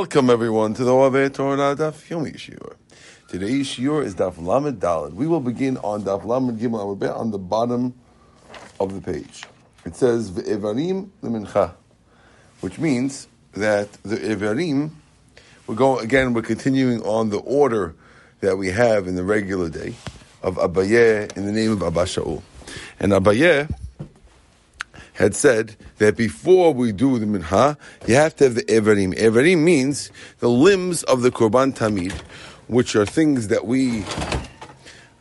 Welcome everyone to the Ove Torah Daf Yomi Shiur. Today's Shiur is Daf Lamed Dalad. We will begin on Daf Lamed Gimel Amud on the bottom of the page. It says Ve'evarim lemincha, which means that the Evarim. We're going again. We're continuing on the order that we have in the regular day of Abaye in the name of Abba Shaul, and Abaye had said that before we do the minha, you have to have the evarim. Evarim means the limbs of the korban tamid, which are things that we,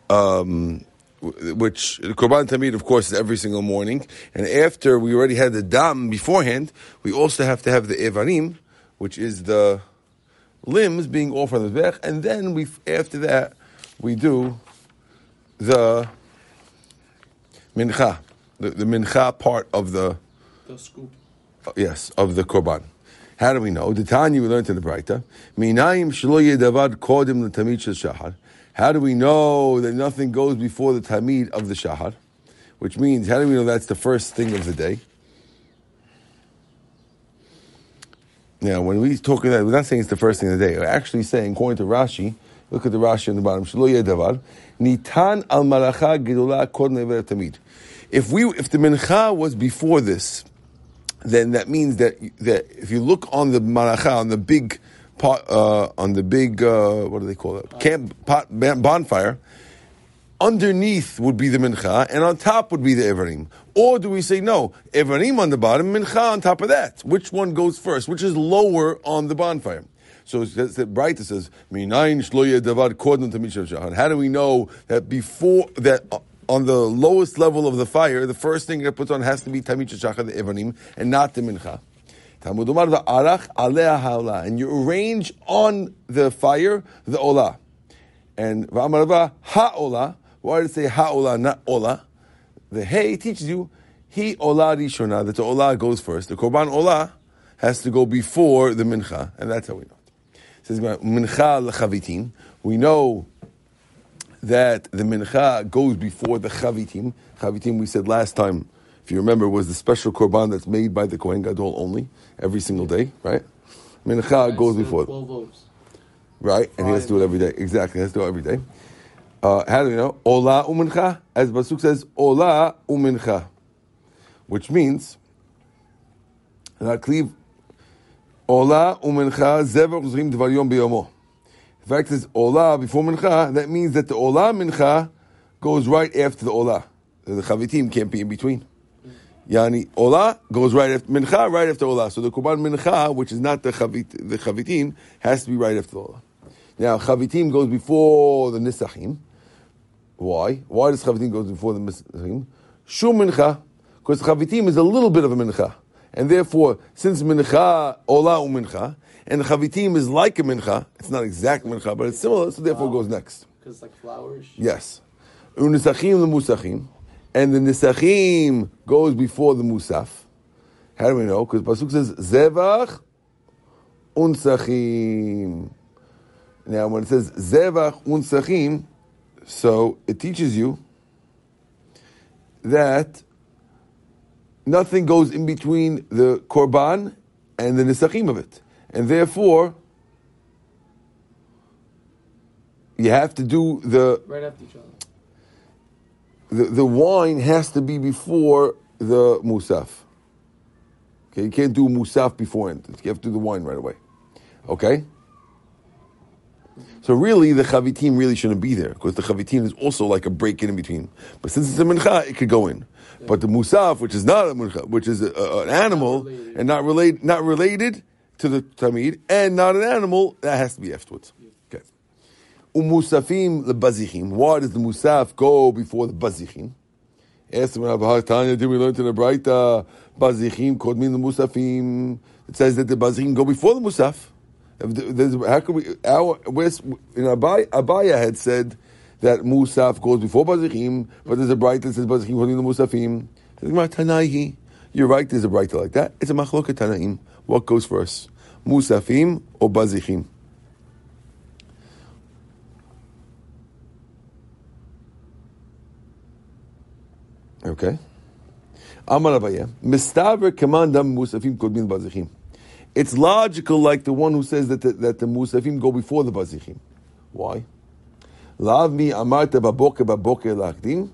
um, which the korban tamid, of course, is every single morning. And after we already had the dam beforehand, we also have to have the evarim, which is the limbs being offered on the bech, and then we after that we do the mincha the, the mincha part of the, the scoop. Uh, yes, of the korban. How do we know? The Tanya we learned in the Braita. Minayim shlo yedavad kodim l'tamid shel shahar. How do we know that nothing goes before the tamid of the shahar? Which means, how do we know that's the first thing of the day? Now, when we talk about that, we're not saying it's the first thing of the day. We're actually saying, according to Rashi, look at the Rashi on the bottom. Shlo yedavad nitan al malacha gedula kodem tamid. If we, if the mincha was before this, then that means that that if you look on the maracha on the big pot uh, on the big uh, what do they call it camp pot bonfire, underneath would be the mincha and on top would be the evarim. Or do we say no, evarim on the bottom, mincha on top of that? Which one goes first? Which is lower on the bonfire? So the says, Sloya Davad kodun to Mishahan. How do we know that before that on the lowest level of the fire, the first thing that puts on has to be tamid shachar, the evanim, and not the mincha. And you arrange on the fire the Ola. And ha'olah. Why did it say ha'olah, not Ola? The hey teaches you he olah rishona, that the Ola goes first. The korban Ola has to go before the mincha, and that's how we know it. It says mincha. We know that the mincha goes before the chavitim. Chavitim, we said last time, if you remember, was the special korban that's made by the Kohen Gadol only every single day, right? Mincha goes before. Twelve Right, and he has to do it every day. Exactly, he has to do it every day. Uh, how do we know? Ola umincha, as Basuk says, Ola umincha, which means that cleave Ola umincha zever zrim dvar yom biyomo. The fact is Ola before Mincha, that means that the Ola Mincha goes right after the Ola. The Chavitim can't be in between. Yani Ola goes right after Mincha, right after Ola. So the Kurban Mincha, which is not the Chavit, the Chavitim, has to be right after the Ola. Now Chavitim goes before the Nisachim. Why? Why does Chavitim go before the Nisachim? Shum Mincha, because Chavitim is a little bit of a Mincha. And therefore, since Mincha, Ola Mincha, and chavitim is like a mincha. It's not exact mincha, but it's similar, so therefore wow. it goes next. Because it's like flowers. Yes. Unisachim the musachim, and the nisachim goes before the musaf. How do we know? Because pasuk says zevach unsachim. Now, when it says zevach unsachim, so it teaches you that nothing goes in between the korban and the nisachim of it and therefore you have to do the right after each other. The, the wine has to be before the musaf. Okay, you can't do musaf beforehand. You have to do the wine right away. Okay. So really, the chavitim really shouldn't be there because the chavitim is also like a break in between. But since it's a mincha, it could go in. But the musaf, which is not a mincha, which is a, a, an animal not and not related, not related, to the tamid and not an animal, that has to be afterwards. Okay. Umusafim lebazichim. Why does the musaf go before the bazichim? Ask them about Tanya, did we learn to the Braita, bazichim, called me the musafim. It says that the bazichim go before the musaf. How can we, our, in Abaya, Abaya had said that musaf goes before bazichim, but there's a Braita that says bazichim holding the musafim. Tanaihi. You're right, there's a Braita like that. It's a machloket tanaim. What goes first? Musafim or Bazichim? Okay. Amar Abaye, Mistaver Kamandam Musafim Kodmin Bazichim. It's logical like the one who says that the, that the Musafim go before the Bazichim. Why? Lav mi amarta baboker baboker lakdim.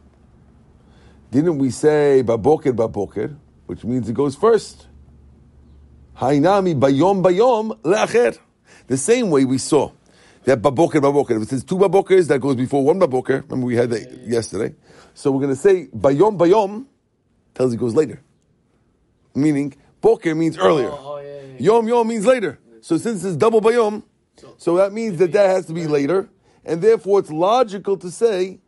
Didn't we say baboker baboker, which means it goes first? Hainami bayom bayom leacher. The same way we saw that baboker baboker. If it says two babokers, that goes before one baboker. Remember we had that yesterday. So we're going to say bayom bayom tells it goes later. Meaning boker means earlier. Oh, oh. Yom yom means later. So since it's double bayom, so that means that that has to be later, and therefore it's logical to say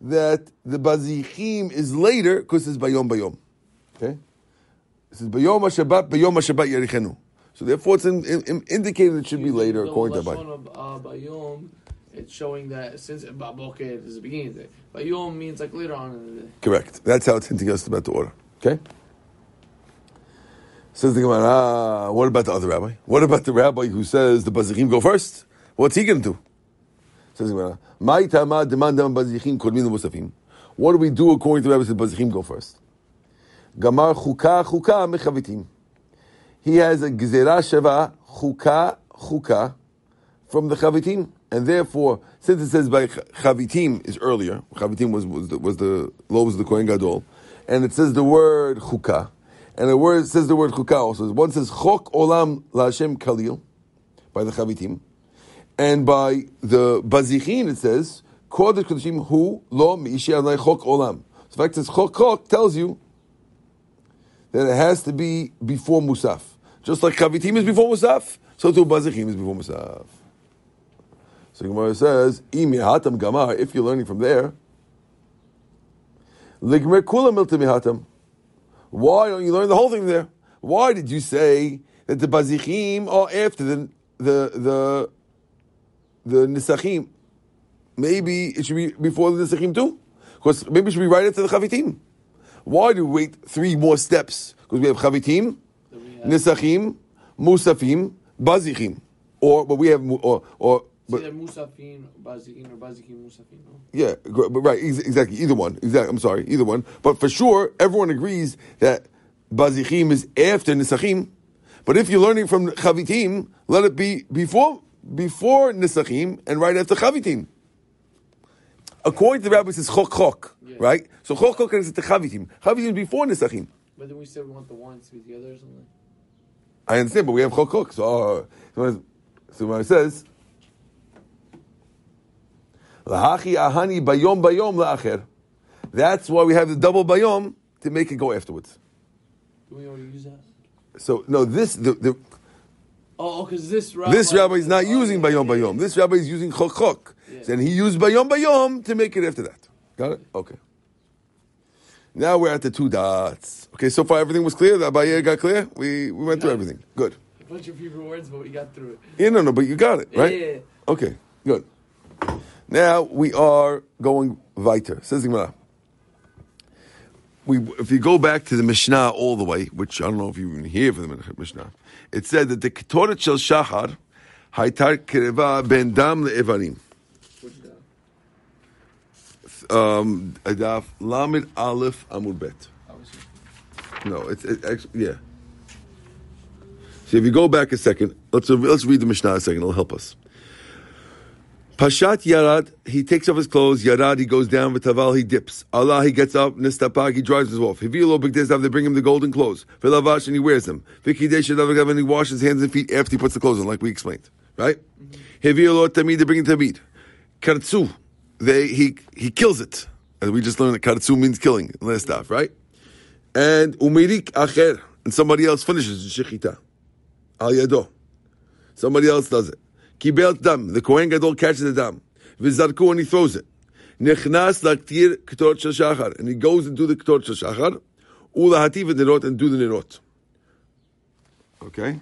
that the bazichim is later because it's bayom bayom. Okay, this is bayom Shabbat bayom Shabbat yerichenu. So therefore it's in, in, in- indicated it should be later according to Abai. uh, Bayom, it's showing that since Baboket is the beginning of the day. Bayom means like later on in the day. Correct. That's how it's hinting us about the order. Okay. Says the Gemara. Ah, what about the other rabbi? What about the rabbi who says the bazichim go first? What's he going to do? Says the Gemara. "Mai tama demand dam bazichim kodmin musafim." What do we do according to the rabbi says bazichim go first? Gamar chuka chuka mechavitim. He has a gezerah sheva chuka chuka from the chavitim, and therefore, since it says by chavitim is earlier, chavitim was was the, was the loaves of the kohen gadol, and it says the word chuka, and the word says the word chuka also. One says chok olam laHashem kalil by the chavitim, and by the bazichin it says kodesh kodeshim hu lo miishi alai chok olam. So the fact says chok chok tells you that it has to be before Musaf. Just like Chavitim is before Musaf, so too Bazichim is before Musaf. So Gemara says, "Imi hatam gamar." If you're learning from there, ligmer kula milta mihatam. Why don't you learn the whole thing there? Why did you say that the bazichim are after the the the the nisachim? Maybe it should be before the nisachim too, because maybe it should be right after the chavitim. Why do we wait three more steps? Because we have chavitim, Then we have- nisachim, musafim, bazichim, or but we have or or but either Musafin, Bazikin, or Bazikin Musafin. No? yeah, but right, ex- exactly. Either one. Exactly. I'm sorry, either one. But for sure, everyone agrees that bazichim is after nisachim. But if you're learning from chavitim, let it be before before nisachim and right after chavitim. According to the rabbi, it says chok chok, Yeah. right? So chok chok is the chavitim. Chavitim is before nisachim. But then we said we want the ones to be together or something. I understand, but we have chok chok. So, uh, so, so when it says, Lahachi ahani bayom bayom laacher. That's why we have the double bayom to make it go afterwards. Do we already use that? So no, this the, the Oh, oh because this rabbi. this rabbi is not oh, using bayom oh, bayom. This rabbi is using chok chok. Yeah. And he used bayom bayom to make it after that. Got it? Okay. Now we're at the two dots. Okay, so far everything was clear. The Abaye got clear. We we went through everything. Good. A bunch of Hebrew words, but we got through it. Yeah, no, no, but you got it, right? Yeah. Okay, good. Now we are going weiter. Says Gemara. We, if you go back to the Mishnah all the way, which I don't know if you even hear from the Mishnah, it said that the Ketoret Shel Shachar Haitar Kereva Ben Dam LeEvanim. Um, Adaf Lamed Aleph Amud Bet. No, it's it, actually yeah. So if you go back a second, let's let's read the Mishnah a second. It'll help us. Pashat Yarad, he takes off his clothes. Yarad, he goes down. V'taval, he dips. Allah, he gets up. Nistapag, he drives his off. Hivilo b'gdezav, they bring him the golden clothes. V'lavash, and he wears them. V'kidesh yadav and he washes his hands and feet after he puts the clothes on, like we explained. Right? Mm-hmm. Hivilo tamid, they bring him tamid. Kartsu, they he he kills it. And we just learned that kartsu means killing. Last stuff, right? And umirik acher, and somebody else finishes the shechita. Al yado. Somebody else does it. Kibel dam. The Kohen Gadol catches the dam. Vizarku and he throws it. Nechnas laktir ketorot shel shachar. And he goes into the ketorot shel shachar. Ula hativ nerot and do the nerot. Okay.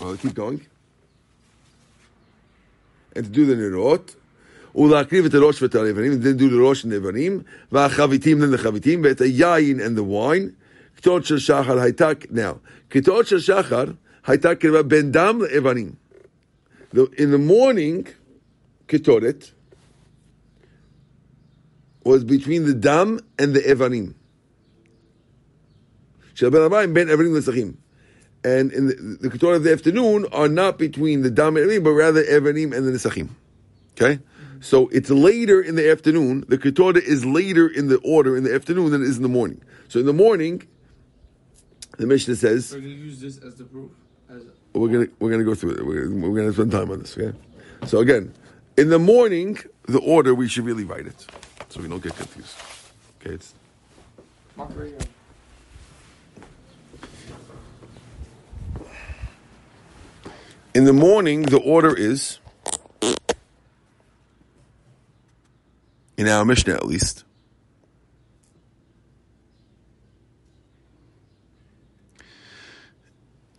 Well, keep going. And to do the nerot. ולהקריב את הראש ואת הלבנים, and then do the ראש and the לבנים, והחביתים then the חביתים, ואת היין and the wine. קטורת של שחר הייתה, now, קטורת של שחר in the morning, ketoret was between the dam and the evanim. And in the, the ketoret of the afternoon are not between the dam and evanim, but rather evanim and the nesachim. Okay? So it's later in the afternoon. The ketoret is later in the order in the afternoon than it is in the morning. So in the morning, the Mishnah says. So you use this as the proof. We're gonna we're gonna go through it. We're, we're gonna spend time on this. Okay. So again, in the morning, the order we should really write it, so we don't get confused. Okay. It's in the morning. The order is in our Mishnah at least.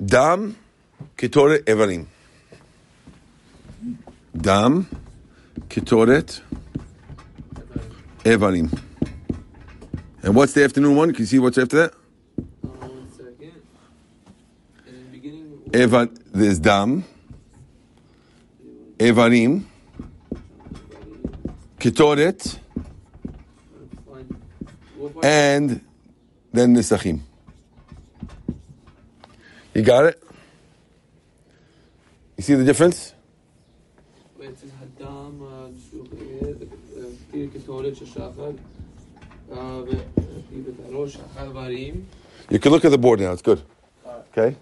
Dam, ketoret, evarim. Dam, ketoret, evarim. And what's the afternoon one? Can you see what's after that? One second. In the beginning, there's dam, evarim, ketoret, and then nisachim. You got it? You see the difference? You can look at the board now. It's good. Okay.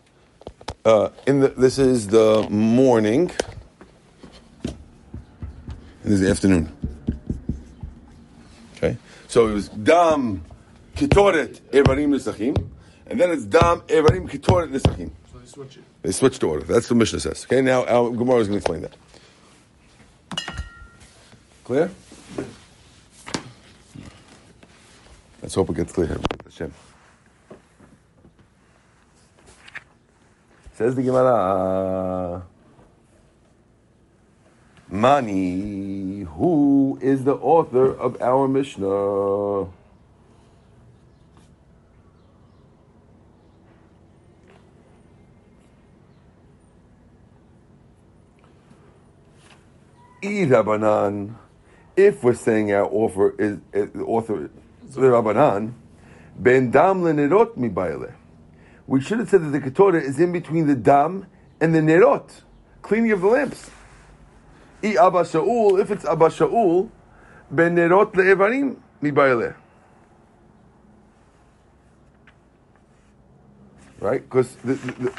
Uh, in the, this is the morning. This is the afternoon. Okay. So it was dam kitoret evarim nisachim and then it's dam evarim kitoret nisachim. So they switch it. They switched the order. That's what Mishnah says. Okay. Now our Gemara is going to explain that. Clear? Let's hope it gets clear. Hashem. Says the Gemara. Mani, who is the author of our Mishnah? Rabbanan. If we're saying our offer is, the author the Rabbanan, ben dam lenerot mi baile. We should have said that the Ketorah is in between the dam and the nerot, cleaning of the lamps. I Abba Shaul, if it's Abba Shaul, ben nerot le'evarim mi baile. Right? Because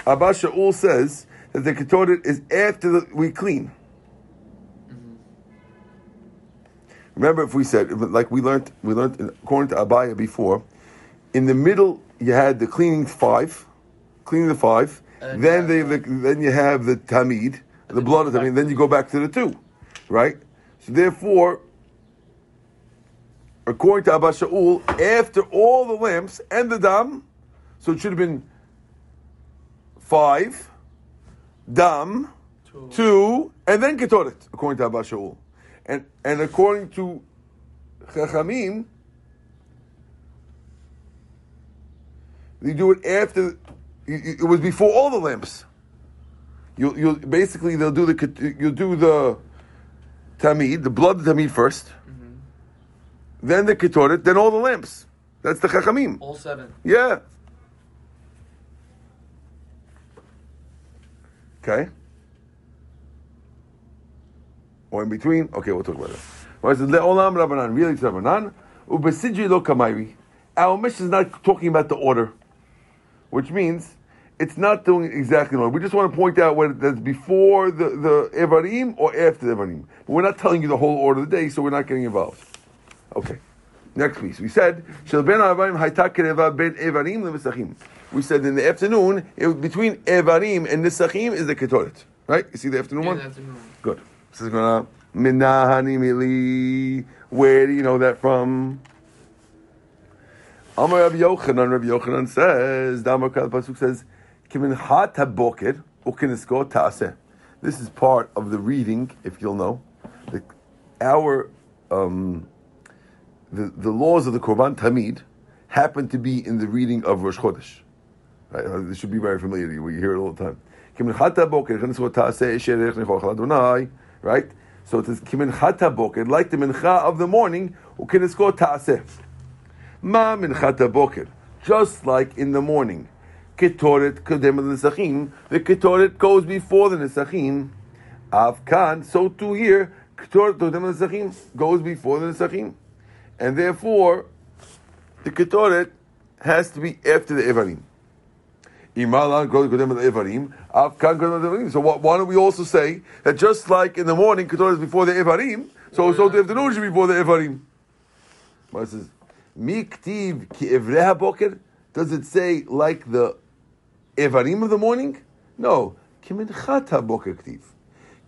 Abba Shaul says that the Ketorah is after the, we clean. Remember, if we said, like we learned, we learned according to Abaya before, in the middle you had the cleaning five, cleaning the five. And then they, the, then you have the tamid, the blood of tamid. Then you go back to the two, right? So therefore, according to Abba Shaul, after all the lamps and the dam, so it should have been five, dam, Two. two, and then ketoret, according to Abba Shaul. And, and according to Chachamim, they do it after, it was before all the lamps. You, you basically they'll do the ket- you do the tamid, the blood of the tamid 1st mm-hmm. then the ketoret, then all the lamps. That's the chachamim. All seven. Yeah. Okay. Or in between. Okay, we'll talk about it. Whereas Le'olam Rabbanan, really it's Rabbanan, Ubesidji lo kamairi. Our mission is not talking about the order, which means it's not doing exactly the order. We just want to point out whether that's before the, the Evarim or after the Evarim. But we're not telling you the whole order of the day, so we're not getting involved. Okay. Next piece. We said, "Shel ben Avarim hayta kereva ben Evarim le'Nisachim." We said in the afternoon, it, between Evarim and Nisachim is the Ketoret. Right? You see the afternoon In one? the afternoon. Good. This is gonna minahani mili. Where do you know that from? Amar Rabbi Yochanan. Rabbi Yochanan says, Damar Kal Pasuk says, Kimin hat haboker ukinisko taaseh. This is part of the reading, if you'll know. The, our um, the, the laws of the Korban Tamid happen to be in the reading of Rosh Chodesh. Right? Uh, This should be very familiar to you. We hear it all the time. Right? So it says, Kimin chata boker, like the mincha of the morning, ukinisko taaseh. Ma min chata boker. Just like in the morning. ketoret kodem nesachim. The ketoret goes before the nesachim. Avkan, so too here, ketoret kodem nesachim goes before the nesachim, and therefore the ketoret has to be after the evarim. Imalan kodem evarim. Avkan kodem evarim. So why why don't we also say that just like in the morning ketoret is before the evarim, so so the afternoon should be before the evarim. What says? Miktiv ki evreha boker. Does it say like the evarim of the morning? No. Kiminchata boker ktiv.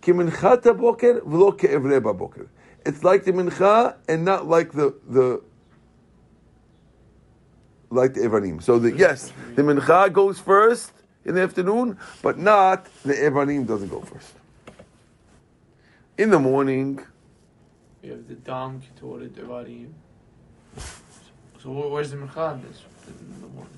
Kiminchata boker v'lo ke'evreba boker. It's like the mincha and not like the the like the evarim. So the yes, the mincha goes first in the afternoon, but not the evarim doesn't go first. In the morning, We have the dam ketoret evarim. So wh- where's the mincha in this in the morning?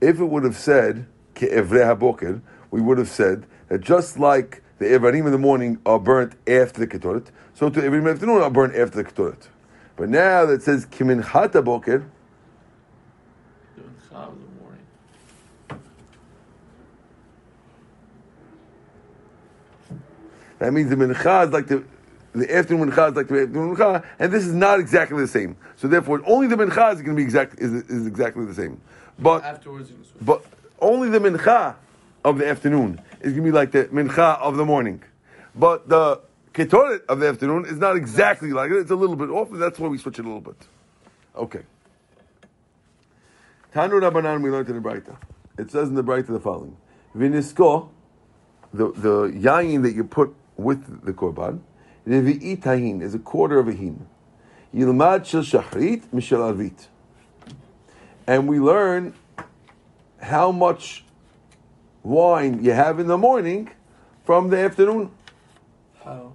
if it would have said ke'evrei haboker, we would have said that just like the evarim in the morning are burnt after the ketoret, so too evarim in the afternoon are burnt after the ketoret. But now that it says The the morning. that means the mincha is like the the afternoon mincha is like the afternoon mincha, and this is not exactly the same. So therefore, only the mincha is going to be exact is, is exactly the same. But Afterwards, you can switch. But only the mincha of the afternoon is going to be like the mincha of the morning. But the ketoret of the afternoon is not exactly like it. It's a little bit off, and that's why we switch it a little bit. Okay. Tanu Rabbanan, we learned in the Braita. It says in the Braita the following: Vinisko, the the yain that you put with the korban, revi'i tahin is a quarter of a hin. Yilmad shel shachrit mishel arvit. And we learn how much wine you have in the morning from the afternoon. How?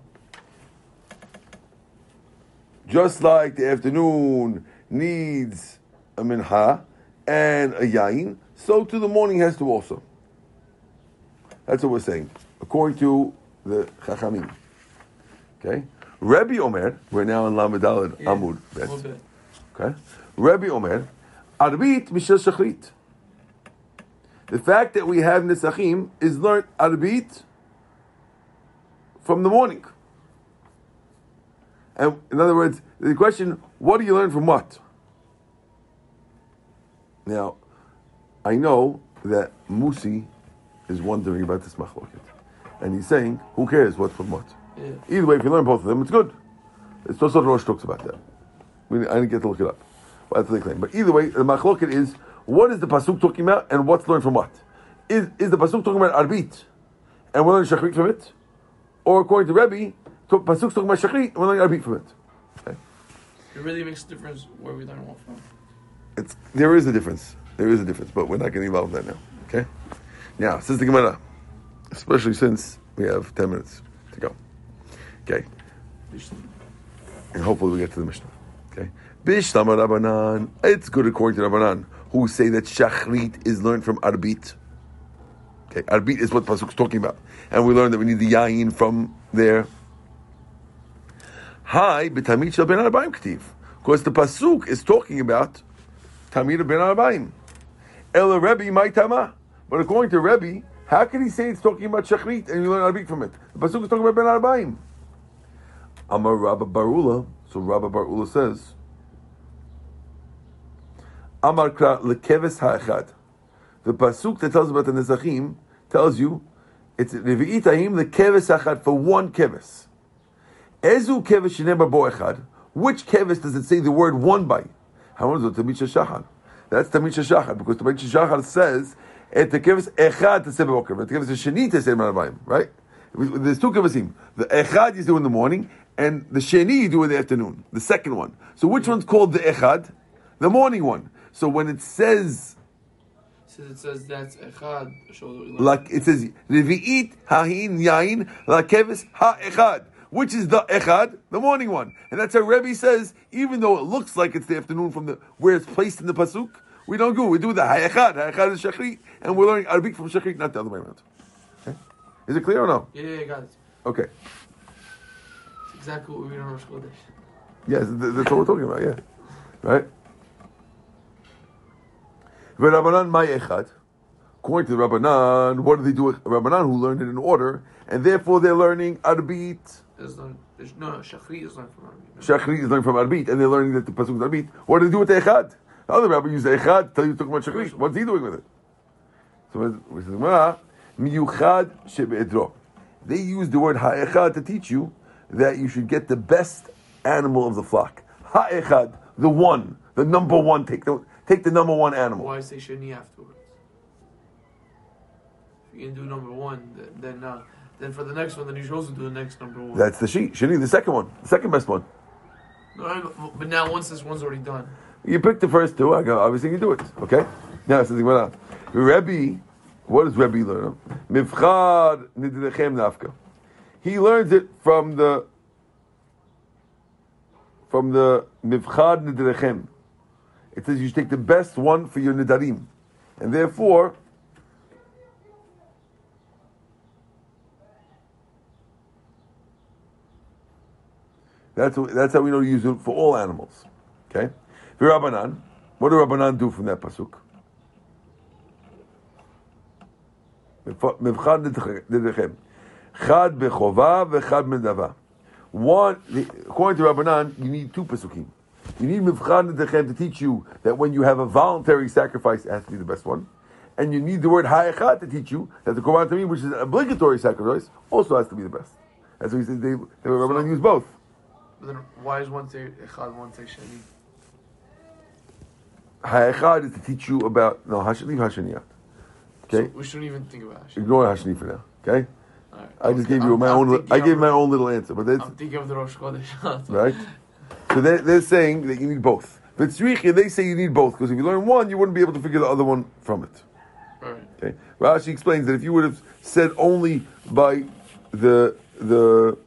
Just like the afternoon needs a mincha and a yain, so too the morning has to also. That's what we're saying, according to the Chachamim. Okay? Rabbi Omer, we're now in Lamadalad Yeah, Amud. Little. Okay? Rabbi Omer, Arbit Mishel Shachrit. The fact that we have Nesachim is learned Arbit from the morning. And in other words, the question, what do you learn from what? Now, I know that Musi is wondering about this machloket. And he's saying, who cares what from what? Yeah. Either way, if you learn both of them, it's good. It's also Rosh talks about that. We, I didn't get to look it up. But that's what they claim. But either way, the machloket is what is the pasuk talking about and what's learned from what? Is, is the pasuk talking about arbit and we're learning shachrit from it? Or according to Rebbe, talk, pasuk's talking about shachrit and we're learning arbit from it? Okay. It really makes a difference where we learn what from. It's, there is a difference. There is a difference, but we're not getting involved in that now. Okay? Now, since the Gemara, especially since we have 10 minutes to go. Okay? and hopefully we get to the Mishnah. Okay, Bishlama Rabbanan. It's good according to Rabbanan, who say that Shachrit is learned from Arbit. Okay, Arbit is what pasuk is talking about, and we learned that we need the Yain from there. Hi, b'tamid shel ben arbaim ktiv, because the Pasuk is talking about Tamid ben arbaim. El Rebbe my tama, but according to Rebbe, how can he say it's talking about Shachrit and you learn Arbit from it? The Pasuk is talking about ben arbaim. Amar Rabba bar Ulla. So Rabba bar Ulla says, Amar lekeves ha'echad. The pasuk that tells about the nezachim tells you it's revi'itahim lekeves ha'echad for one keves. Ezu keves shenemar bo. Which keves does it say the word one by? How is it? Tamid Shachar. That's Tamid Shachar because Tamid Shachar says echad to say b'boker, but the sheni to say b'narbayim, right? There's two kevesim. The echad you do in the morning, and the sheni you do in the afternoon. The second one. So which one's called the echad? The morning one. So when it says Since it says that's echad, like it says revi'it hahin yain ha echad, which is the echad, the morning one, and that's how Rebbe says. Even though it looks like it's the afternoon from the where it's placed in the pasuk, we don't go. We do the ha echad. Ha echad is shachrit, and we're learning arbit from shachrit, not the other way around. Okay, is it clear or no? Yeah, yeah, yeah, got it. Okay. It's exactly what we read in Rosh Chodesh. Yes, that's what we're talking about. Yeah, right. Rabbanan my echad. According to the Rabbanan, what do they do? with Rabbanan who learned it in order, and therefore they're learning arbit. There's no, there's no Shachri is learned from Army. Shachri is learning from arbit, and they're learning that the pasuk is arbit. What do they do with the echad? The other rabbi used the echad. Tell you to talk about shachri. What's he doing with it? So we say, "Gemara, miyuchad shebe'edro." They use the word ha'echad to teach you that you should get the best animal of the flock. Ha'echad, the one, the number one. Take the take the number one animal. Why say Shani afterwards? If you can do number one, then uh, then for the next one, then you should also do the next number one. That's the sheep. Shani, the second one, the second best one. No, but now once this one's already done, You pick the first two. I go. Obviously, you do it. Okay. Now, it says Gemara. Rebbe, what does Rebbe learn? Mivchad nidrechem nafka. He learns it from the from the mivchad nidrechem. It says you take the best one for your nidarim, and therefore. That's, that's how we know to use it for all animals. Okay? Virabanan. What do Rabbanan do from that pasuk? One, according to Rabbanan, you need two pasukim. You need Mivchan Dechem to teach you that when you have a voluntary sacrifice, it has to be the best one. And you need the word Hayachat to teach you that the Korban me, which is an obligatory sacrifice, also has to be the best. That's why he says they, they so, Rabbanan use both. But then why is one say Echad, one say Sheni? Hayachad is to teach you about no Hashani Hashaniyat. Okay, so we shouldn't even think about Hashani. Ignore Hashani for now. Okay, right. I just okay. gave you I'm, my I'm own. I gave my own little answer, but that's, I'm thinking of the Rosh Chodesh. right. So they're, they're saying that you need both. But Tzricha, they say you need both because if you learn one, you wouldn't be able to figure the other one from it. Alright. Okay. Rashi explains that if you would have said only by the the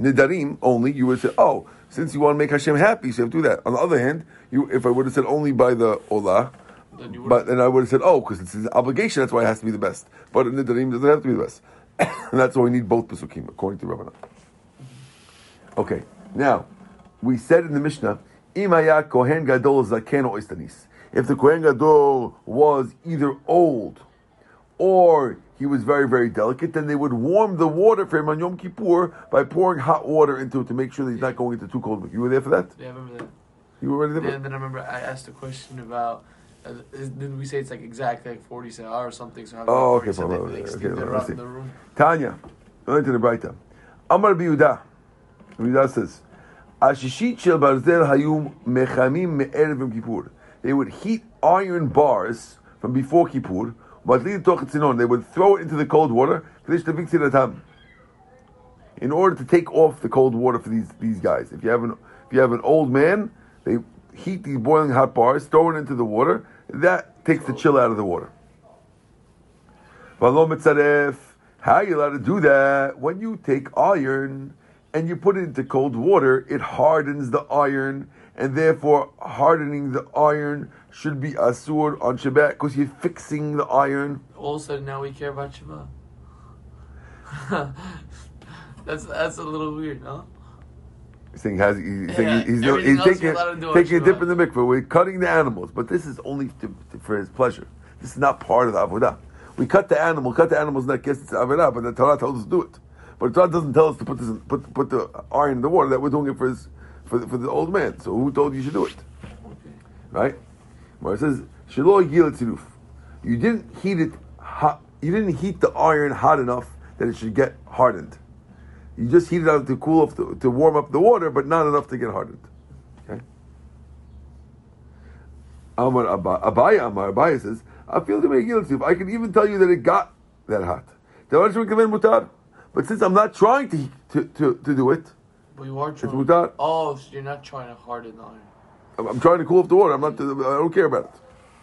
nidarim only, you would say, oh, since you want to make Hashem happy, so you have to do that. On the other hand, you if I would have said only by the olah, Then but then I would have said, oh, because it's an obligation, that's why it has to be the best. But in nidarim doesn't have to be the best, and that's why we need both pesukim according to Rabbanan. Okay, now we said in the Mishnah, Imaya Kohen Gadol Zaken or Istanis. If the Kohen Gadol was either old or he was very, very delicate, then they would warm the water for him on Yom Kippur by pouring hot water into it to make sure that he's not going into too cold. You were there for that? Yeah, I remember that. You were ready there? And then I remember I asked a question about. Uh, is, didn't we say it's like exactly like 40 sa'ar or something? So Oh, 40 okay, said they, probably. they Okay, okay, the, let's ru- see. the room? Tanya, learn to the Braita. Amar Biyuda. Says, Ashishit shel barzel hayu mechamim Kippur. They would heat iron bars from before Kippur. They would throw it into the cold water, in order to take off the cold water for these, these guys. If you have an if you have an old man, they heat these boiling hot bars, throw it into the water. That takes the chill out of the water. How are you allowed to do that? When you take iron and you put it into cold water, it hardens the iron, and therefore hardening the iron should be asur on Shabbat because you're fixing the iron. All of a sudden now we care about Shabbat. that's that's a little weird, no? He's saying has he's, Yeah, saying he's, he's, taking, you're allowed to do on taking a dip in the mikveh. We're cutting the animals, but this is only to, to- for his pleasure. This is not part of the avodah. We cut the animal, cut the animal's neck. Yes, it's avodah, but the Torah tells us to do it. But God doesn't tell us to put this put put the iron in the water. That we're doing it for his for the, for the old man. So who told you should do it? Right? Where it says Yigil Tziruf. You didn't heat it hot. You didn't heat the iron hot enough that it should get hardened. You just heat it out to cool off, the, to warm up the water, but not enough to get hardened. Okay. Amar Abaya Amar Abaya says, I feel to make guilty. I can even tell you that it got that hot. But since I'm not trying to, to, to, to do it, But you are it's trying. mutar. Oh, so you're not trying to harden the iron. I'm, I'm trying to cool off the water. I'm not. I don't care about it.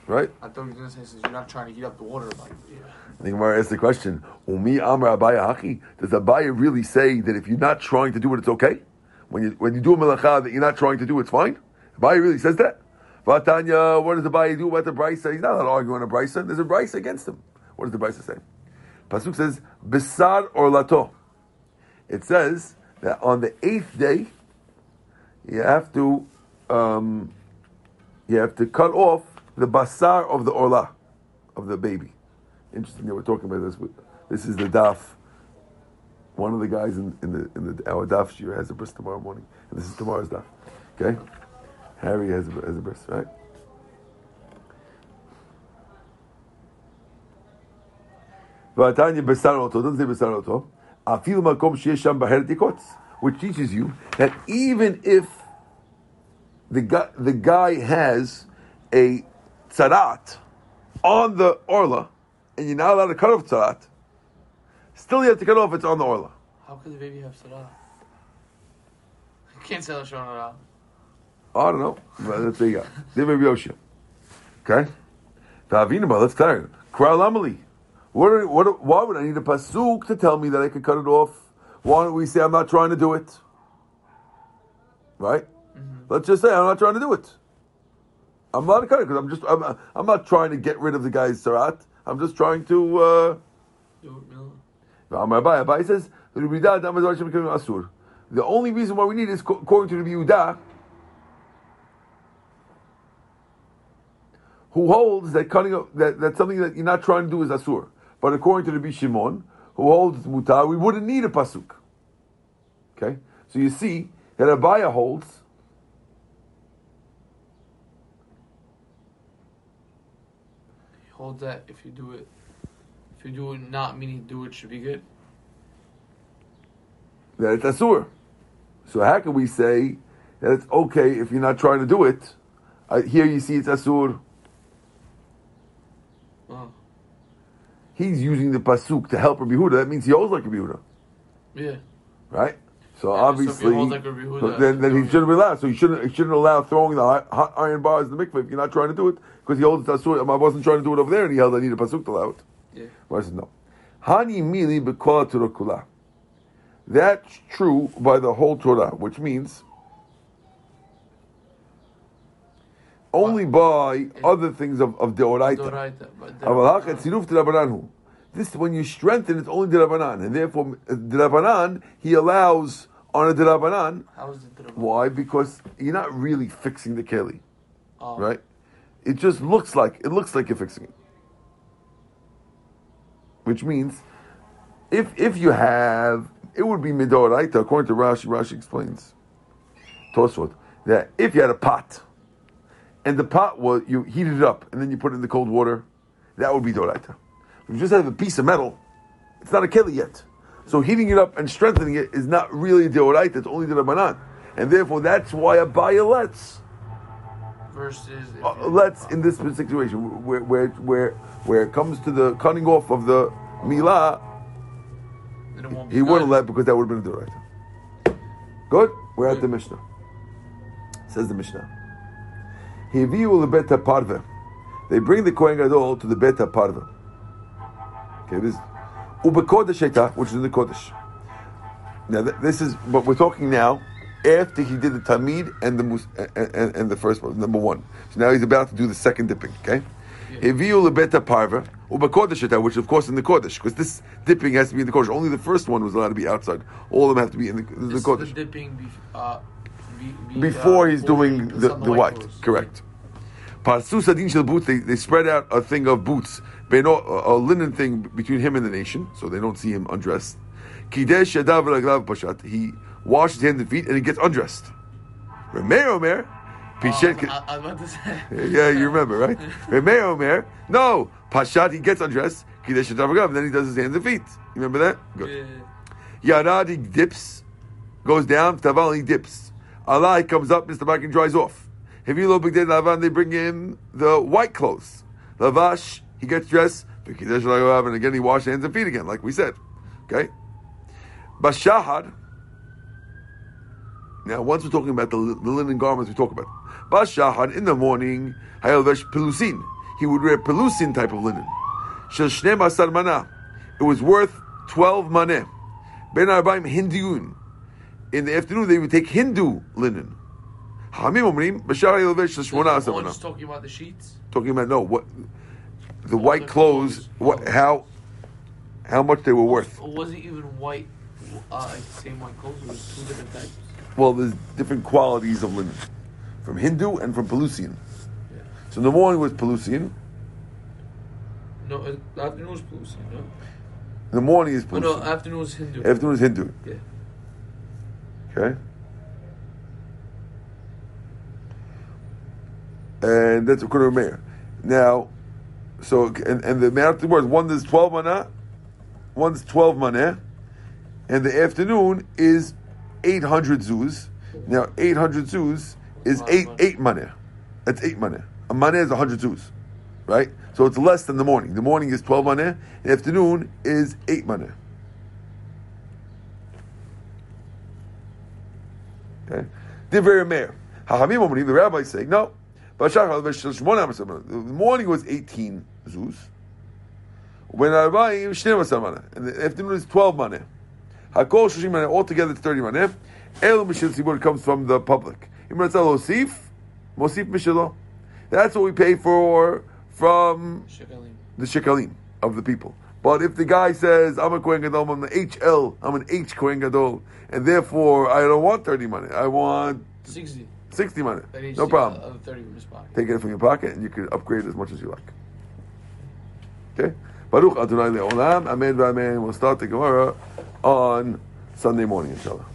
Right? I thought you were gonna say since you're not trying to heat up the water, like yeah. The Gemara asks the question: Umi Amar Abaya Haki? Does Abaya really say that if you're not trying to do it, it's okay? When you when you do a melacha that you're not trying to do, it's fine. Abaya really says that. Vatanya, what does Abaya do about the brisa? He's not allowed to argue on a brisa. There's a brisa against him. What does the brisa say? Pasuk says bisar or lato. It says that on the eighth day, you have to um, you have to cut off the basar of the orla of the baby. Interesting that we're talking about this. This is the daf. One of the guys in, in the in the our daf has a bris tomorrow morning, and this is tomorrow's daf. Okay, Harry has a, has a bris, right? V'atanya besar oto, doesn't say besar oto. Afil makom sheyesh sham baher tikotz, which teaches you that even if the guy, the guy has a tzarat on the orla, and you're not allowed to cut off tzarat, still you have to cut off if it's on the orla. How could the baby have sarah? You can't say Lashon Hara. I don't know. But that's there you go. There may be Yoshia. Okay? Ta'avinama, let's clarify. Kral Amali. What, what, why would I need a pasuk to tell me that I can cut it off? Why don't we say I'm not trying to do it? Right? Let's just say I'm not trying to do it. I'm not cutting because I'm just I'm, I'm not trying to get rid of the guy's sarat. I'm just trying to. Uh, Do it, no. Amar Abai, Abai says the only reason why we need is according to the Yehuda, who holds that cutting up, that, that something that you're not trying to do is asur. But according to the Rabbi Shimon, who holds mutar, we wouldn't need a pasuk. Okay, so you see that Abaya holds He holds that if you do it, if you do it not meaning do it should be good. that it's asur. So how can we say that it's okay if you're not trying to do it? Uh, here you see it's asur. Oh. He's using the pasuk to help Rabbi Huda. That means he holds like Rabbi Huda, Yeah. right? So Yeah, so obviously, hold like Huda, so then, then he shouldn't be allowed. So he shouldn't he shouldn't allow throwing the hot, hot iron bars in the mikveh if you're not trying to do it because he holds it's asur. Um, I wasn't trying to do it over there, and he held I need a pasuk to allow it. Yeah. I said no. Hani mili b'kol Torah kula. That's true by the whole Torah, which means only by other things of, of deoraita. Doraita, but Aval haka tziruf d'Rabbanan. This, when you strengthen, it's only d'Rabbanan, and therefore d'Rabbanan uh, he allows on a d'Rabbanan. How is it Doraita? Why? Because you're not really fixing the keli, Oh. right? It just looks like it looks like you're fixing it. Which means, if if you have, it would be midoraita according to Rashi. Rashi explains, Tosfot, that if you had a pot, and the pot was you heated it up and then you put it in the cold water, that would be doraita. If you just have a piece of metal, it's not a keli yet. So heating it up and strengthening it is not really a deoraita. It's only the rabbanan, and therefore that's why Abaye lets Versus. uh, let's in this situation where where where where it comes to the cutting off of the milah, then it won't he good. wouldn't let because that would have been a doraita. Good. We're at the Mishnah. Says the Mishnah. Hiviu lebeta parve. They bring the kohen gadol to the beta parve. Okay, this ubekodesh eta, which is in the kodesh. Now th- this is, what we're talking now after he did the tamid and the mus- and, and, and the first one, number one. So now he's about to do the second dipping. Okay. Hiviu lebeta parve ubekodesh eta, which is of course in the kodesh, because this dipping has to be in the kodesh. Only the first one was allowed to be outside. All of them have to be in the, the This kodesh is the dipping bef- uh, be, be, before uh, he's doing the, the white. clothes. Correct. Parsus adin shel boots. They, spread out a thing of boots, a, linen thing between him and the nation, so they don't see him undressed. Kidesh yadav v'raglav pashat. He washes his hands and feet, and he gets undressed. Remeir omer. Oh, Pishet. I, I about to say. yeah, you remember, right? Remeir omer. No, pashat. He gets undressed. Kidesh yadav v'raglav. and Then he does his hands and feet. You remember that? Good. Yarad, he dips, goes down, Taval, he dips. He comes up, Mr. Bakin dries off. Hevilo Bigdei Lavan, they bring him the white clothes. Lavash, he gets dressed, and again he washes hands and feet again, like we said. Okay? Bashahad, now once we're talking about the, the linen garments we talk about. Bashahad, in the morning, Hayalvesh Pelusin, he would wear Pelusin type of linen. Shel Shnem Asar Mana, it was worth 12 maneh. Ben Arbaim Hinduyun. In the afternoon, they would take Hindu linen. Hamim Omrim, Bashar Yelvesh Shmona Oh, Asar just talking about the sheets. Talking about, no, what, the white the clothes, clothes. what, how, how much they were worth. It wasn't even white, uh, same white clothes. It was two different types. well, there's different qualities of linen from Hindu and from Pelusian. Yeah. So in the morning was Pelusian. No, uh, afternoon was Pelusian, no? In the morning is Oh, Pelusian. no, afternoon was Hindu. Afternoon is Hindu. Yeah. Okay. And that's according to Meir. Now, so and, and the amount of words one is twelve mana, one's twelve mana, and the afternoon is eight hundred zuz. Now eight hundred zuz is eight eight mana. That's eight mana. A mana is hundred zuz, right? So it's less than the morning. The morning is twelve mana. The afternoon is eight mana. Okay. Divrei Meir. Hachamim Omrim, the rabbis say, no. Bashachar, The morning was 18 zuz. When Arbaim, Shnei Amasam And the afternoon is 12 maneh. Hakol Shloshim maneh. Altogether it's 30 maneh. Elu Mishil Tzibur comes from the public. Imratzal Osif, Mosif Mishilo. That's what we pay for from the shekalim of the people. But if the guy says, I'm a Kohen Gadol, I'm an HL, I'm an H Kohen Gadol, and therefore I don't want 30 money, I want 60. 60 money, no problem. Of 30 from his pocket. Take it from your pocket and you can upgrade as much as you like. Okay? Baruch Adonai Le'olam, Amen v'Amen. We'll start the Gemara on Sunday morning, inshallah.